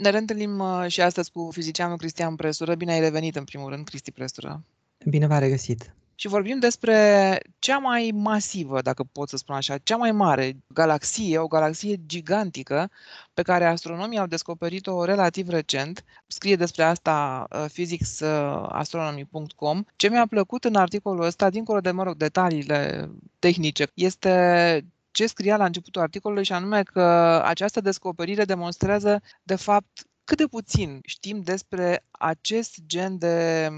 Ne reîntâlnim uh, și astăzi cu fizicianul Cristian Presură. Bine ai revenit în primul rând, Cristi Presură. Bine v-a regăsit. Și vorbim despre cea mai masivă, dacă pot să spun așa, cea mai mare galaxie, o galaxie gigantică pe care astronomii au descoperit-o relativ recent. Scrie despre asta uh, physicsastronomy.com. Ce mi-a plăcut în articolul ăsta, dincolo de, mă rog, detaliile tehnice, este ce scria la începutul articolului și anume că această descoperire demonstrează, de fapt, cât de puțin știm despre acest gen de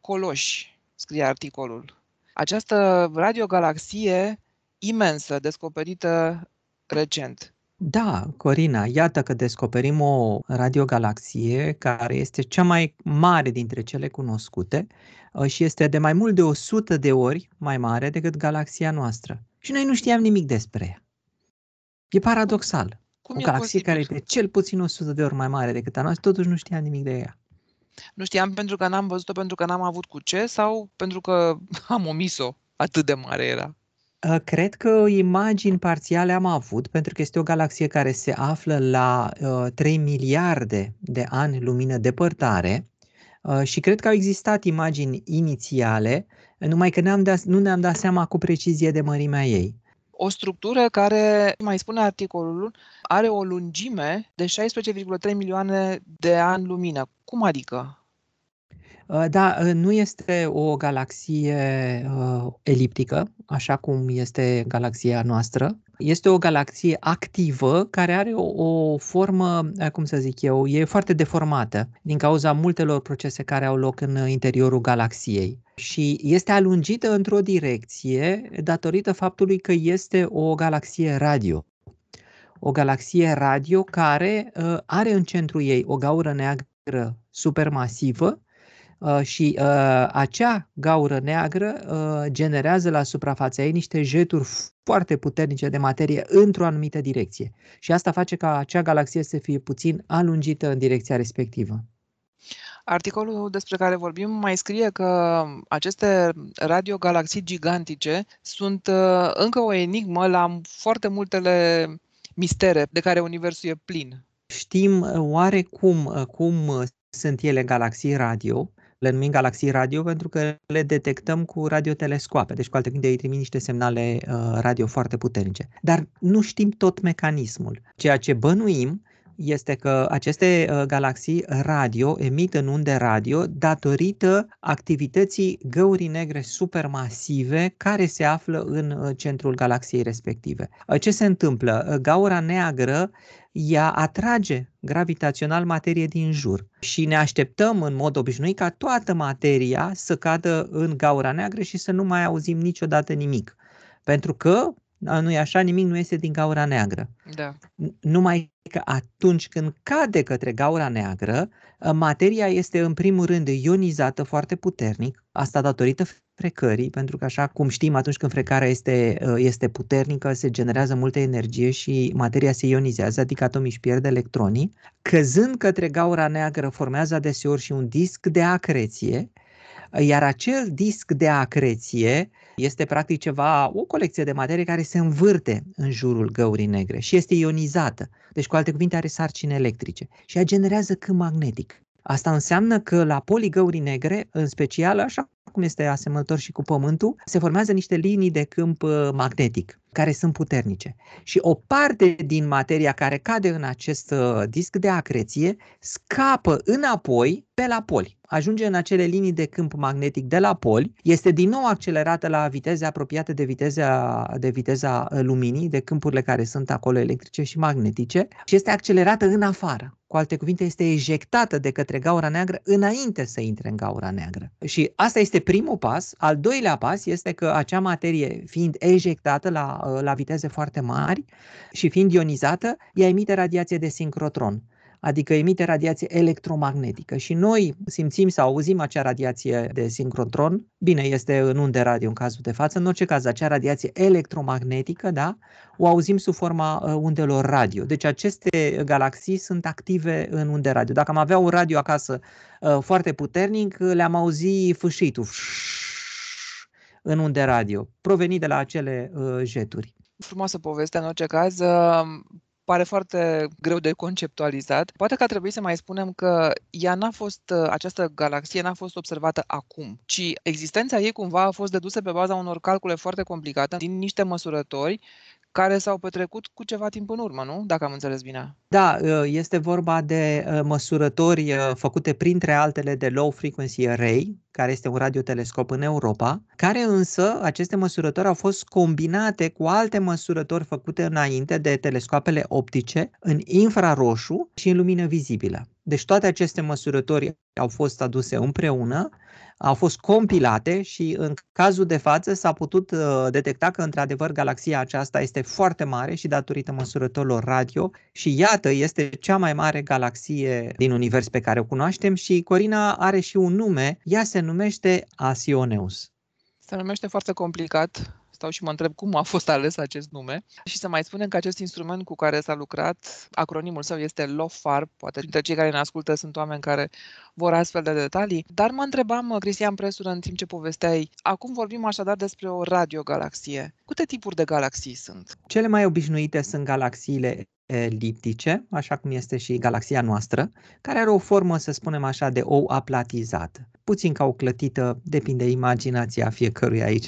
coloși, scrie articolul. Această radiogalaxie imensă, descoperită recent. Da, Corina, iată că descoperim o radiogalaxie care este cea mai mare dintre cele cunoscute uh, și este de mai mult de 100 de ori mai mare decât galaxia noastră. Și noi nu știam nimic despre ea. E paradoxal. Cum o galaxie care este cel puțin 100 de ori mai mare decât a noastră, totuși nu știam nimic de ea. Nu știam pentru că n-am văzut-o, pentru că n-am avut cu ce sau pentru că am omis-o? Atât de mare era. Ă, cred că imagini parțiale am avut, pentru că este o galaxie care se află la uh, 3 miliarde de ani lumină depărtare uh, și cred că au existat imagini inițiale, numai că ne-am dat, nu ne-am dat seama cu precizie de mărimea ei. O structură care, mai spune articolul, are o lungime de 16,3 milioane de ani lumină. Cum adică? Uh, da, uh, nu este o galaxie uh, eliptică, așa cum este galaxia noastră. Este o galaxie activă care are o, o formă, cum să zic eu, e foarte deformată din cauza multelor procese care au loc în interiorul galaxiei. Și este alungită într-o direcție datorită faptului că este o galaxie radio o galaxie radio care uh, are în centru ei o gaură neagră supermasivă Uh, și uh, acea gaură neagră uh, generează la suprafața ei niște jeturi foarte puternice de materie într-o anumită direcție. Și asta face ca acea galaxie să fie puțin alungită în direcția respectivă. Articolul despre care vorbim mai scrie că aceste radiogalaxii gigantice sunt încă o enigmă la foarte multele mistere de care Universul e plin. Știm oarecum cum sunt ele galaxii radio, le numim galaxii radio pentru că le detectăm cu radiotelescoape, deci cu alte cuvinte îi trimit niște semnale uh, radio foarte puternice. Dar nu știm tot mecanismul. Ceea ce bănuim este că aceste uh, galaxii radio emit în unde radio datorită activității găurii negre supermasive care se află în uh, centrul galaxiei respective. Ce se întâmplă? Gaura neagră ea atrage gravitațional materie din jur și ne așteptăm în mod obișnuit ca toată materia să cadă în gaura neagră și să nu mai auzim niciodată nimic. Pentru că nu e așa, nimic nu este din gaura neagră. Da. Numai că atunci când cade către gaura neagră, materia este în primul rând ionizată foarte puternic, asta datorită frecării, pentru că așa cum știm, atunci când frecarea este, uh, este puternică, se generează multă energie și materia se ionizează, adică atomii își pierd electronii. Căzând către gaura neagră, formează adeseori și un disc de acreție, iar acel disc de acreție este practic ceva, o colecție de materie care se învârte în jurul găurii negre și este ionizată. Deci, cu alte cuvinte, are sarcini electrice și ea generează câmp magnetic. Asta înseamnă că la poligăurii negre, în special, așa cum este asemănător și cu Pământul, se formează niște linii de câmp uh, magnetic care sunt puternice. Și o parte din materia care cade în acest uh, disc de acreție scapă înapoi pe la poli. Ajunge în acele linii de câmp magnetic de la poli, este din nou accelerată la viteze apropiate de viteza, de viteza uh, luminii, de câmpurile care sunt acolo electrice și magnetice și este accelerată în afară. Cu alte cuvinte, este ejectată de către gaura neagră înainte să intre în gaura neagră. Și asta este primul pas. Al doilea pas este că acea materie, fiind ejectată la Uh, la viteze foarte mari și fiind ionizată, ea emite radiație de sincrotron adică emite radiație electromagnetică și noi simțim sau auzim acea radiație de sincrotron, bine, este în unde radio în cazul de față, în orice caz acea radiație electromagnetică, da, o auzim sub forma uh, undelor radio. Deci aceste galaxii sunt active în unde radio. Dacă am avea un radio acasă uh, foarte puternic, le-am auzi fâșitul în unde radio, provenit de la acele uh, jeturi. Frumoasă poveste, în orice caz. Uh, pare foarte greu de conceptualizat. Poate că ar trebui să mai spunem că ea n-a fost, această galaxie n-a fost observată acum, ci existența ei cumva a fost dedusă pe baza unor calcule foarte complicate din niște măsurători care s-au petrecut cu ceva timp în urmă, nu? Dacă am înțeles bine. Da, ă, este vorba de ă, măsurători ă, făcute printre altele de Low Frequency Array, care este un radiotelescop în Europa, care însă, aceste măsurători au fost combinate cu alte măsurători făcute înainte de telescoapele optice în infraroșu și în lumină vizibilă. Deci toate aceste măsurători au fost aduse împreună au fost compilate și în cazul de față s-a putut uh, detecta că într-adevăr galaxia aceasta este foarte mare și datorită măsurătorilor radio și iată este cea mai mare galaxie din univers pe care o cunoaștem și Corina are și un nume, ea se numește Asioneus. Se numește foarte complicat, stau și mă întreb cum a fost ales acest nume. Și să mai spunem că acest instrument cu care s-a lucrat, acronimul său este LOFAR, poate dintre cei care ne ascultă sunt oameni care vor astfel de detalii. Dar mă întrebam, Cristian Presură, în timp ce povesteai, acum vorbim așadar despre o radiogalaxie. Câte tipuri de galaxii sunt? Cele mai obișnuite sunt galaxiile eliptice, așa cum este și galaxia noastră, care are o formă, să spunem așa, de ou aplatizată. Puțin ca o clătită, depinde imaginația fiecărui aici,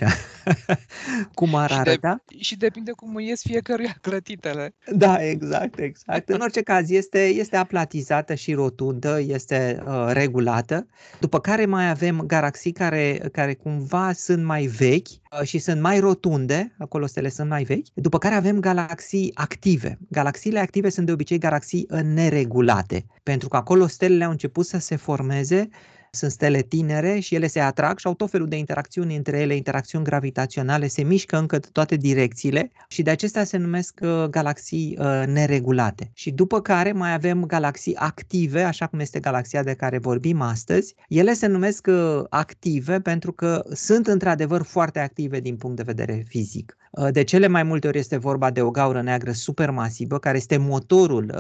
cum ar arăta. Și, de, și depinde cum ies fiecăruia clătitele. Da, exact, exact. În orice caz, este, este aplatizată și rotundă, este uh, regulată, după care mai avem galaxii care, care cumva sunt mai vechi, Uh, și sunt mai rotunde, acolo stele sunt mai vechi, după care avem galaxii active. Galaxiile active sunt de obicei galaxii neregulate, pentru că acolo stelele au început să se formeze sunt stele tinere și ele se atrag și au tot felul de interacțiuni între ele, interacțiuni gravitaționale, se mișcă încă toate direcțiile și de acestea se numesc uh, galaxii uh, neregulate. Și după care mai avem galaxii active, așa cum este galaxia de care vorbim astăzi. Ele se numesc uh, active pentru că sunt într-adevăr foarte active din punct de vedere fizic. De cele mai multe ori este vorba de o gaură neagră supermasivă, care este motorul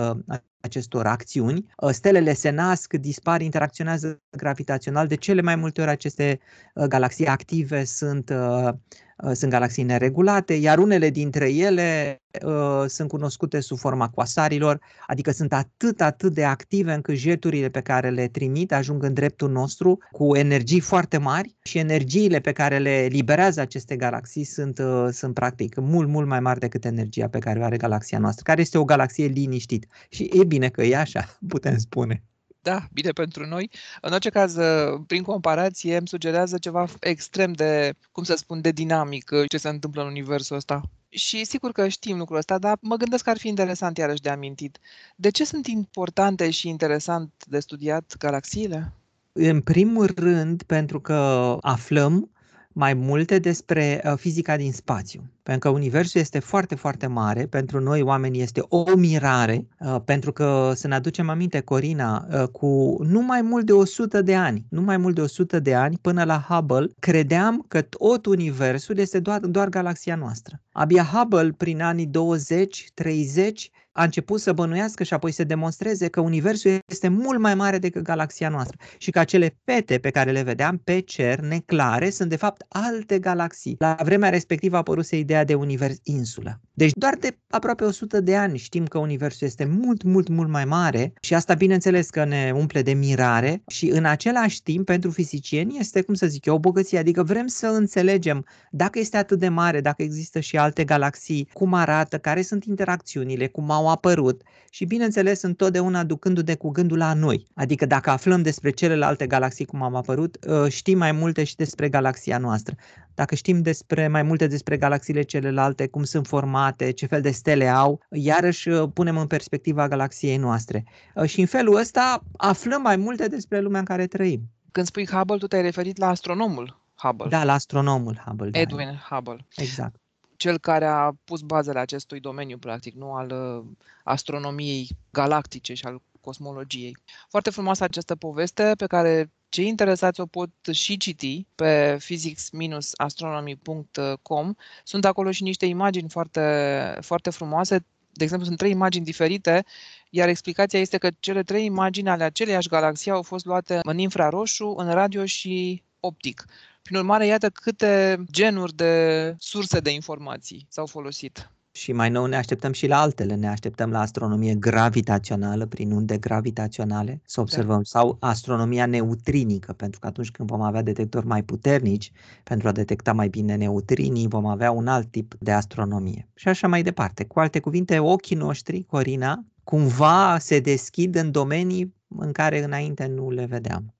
acestor acțiuni. Uh, stelele se nasc, dispar, interacționează gravitațional. De cele mai multe ori aceste uh, galaxii active sunt uh, Uh, sunt galaxii neregulate, iar unele dintre ele uh, sunt cunoscute sub forma coasarilor, adică sunt atât, atât de active încât jeturile pe care le trimit ajung în dreptul nostru cu energii foarte mari și energiile pe care le liberează aceste galaxii sunt, uh, sunt practic mult, mult mai mari decât energia pe care o are galaxia noastră, care este o galaxie liniștită. Și e bine că e așa, putem spune. Da, bine pentru noi. În orice caz, ă, prin comparație, îmi sugerează ceva extrem de, cum să spun, de dinamic ă, ce se întâmplă în universul ăsta. Și sigur că știm lucrul ăsta, dar mă gândesc că ar fi interesant iarăși de amintit. De ce sunt importante și interesant de studiat galaxiile? În primul rând, pentru că aflăm mai multe despre uh, fizica din spațiu. Pentru că Universul este foarte, foarte mare, pentru noi oamenii este o mirare, uh, pentru că să ne aducem aminte, Corina, uh, cu nu mai mult de 100 de ani, nu mai mult de 100 de ani, până la Hubble, credeam că tot Universul este doar, doar galaxia noastră. Abia Hubble, prin anii 20-30, a început să bănuiască și apoi să demonstreze că Universul este mult mai mare decât galaxia noastră și că acele pete pe care le vedeam pe cer, neclare, sunt de fapt alte galaxii. La vremea respectivă a apărut ideea de univers insulă. Deci doar de aproape 100 de ani știm că Universul este mult, mult, mult mai mare și asta bineînțeles că ne umple de mirare și în același timp pentru fizicieni este, cum să zic eu, o bogăție, adică vrem să înțelegem dacă este atât de mare, dacă există și alte galaxii, cum arată, care sunt interacțiunile, cum au apărut și bineînțeles întotdeauna ducându-ne cu gândul la noi. Adică dacă aflăm despre celelalte galaxii cum am apărut, ă, știm mai multe și despre galaxia noastră. Dacă știm despre mai multe despre galaxiile celelalte, cum sunt formate, ce fel de stele au, iarăși ă, punem în perspectiva galaxiei noastre. Ă, și în felul ăsta aflăm mai multe despre lumea în care trăim. Când spui Hubble, tu te-ai referit la astronomul Hubble. Da, la astronomul Hubble. Da. Edwin Hubble. Exact cel care a pus bazele acestui domeniu, practic, nu al uh, astronomiei galactice și al cosmologiei. Foarte frumoasă această poveste pe care cei interesați o pot și citi pe physics-astronomy.com. Sunt acolo și niște imagini foarte, foarte frumoase. De exemplu, sunt trei imagini diferite, iar explicația este că cele trei imagini ale aceleiași galaxii au fost luate în infraroșu, în radio și optic. Prin urmare, iată câte genuri de surse de informații s-au folosit. Și mai nou ne așteptăm și la altele, ne așteptăm la astronomie gravitațională prin unde gravitaționale, să da. observăm, da. sau astronomia neutrinică, pentru că atunci când vom avea detectori mai puternici, pentru a detecta mai bine neutrinii, vom avea un alt tip de astronomie. Și așa mai departe. Cu alte cuvinte, ochii noștri, Corina, cumva se deschid în domenii în care înainte nu le vedeam.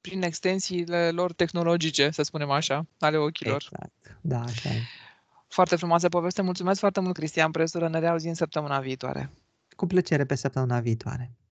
Prin extensiile lor tehnologice, să spunem așa, ale ochilor. Exact, da, așa e. Foarte frumoasă poveste. Mulțumesc foarte mult, Cristian Presură. Ne reauzim săptămâna viitoare. Cu plăcere pe săptămâna viitoare.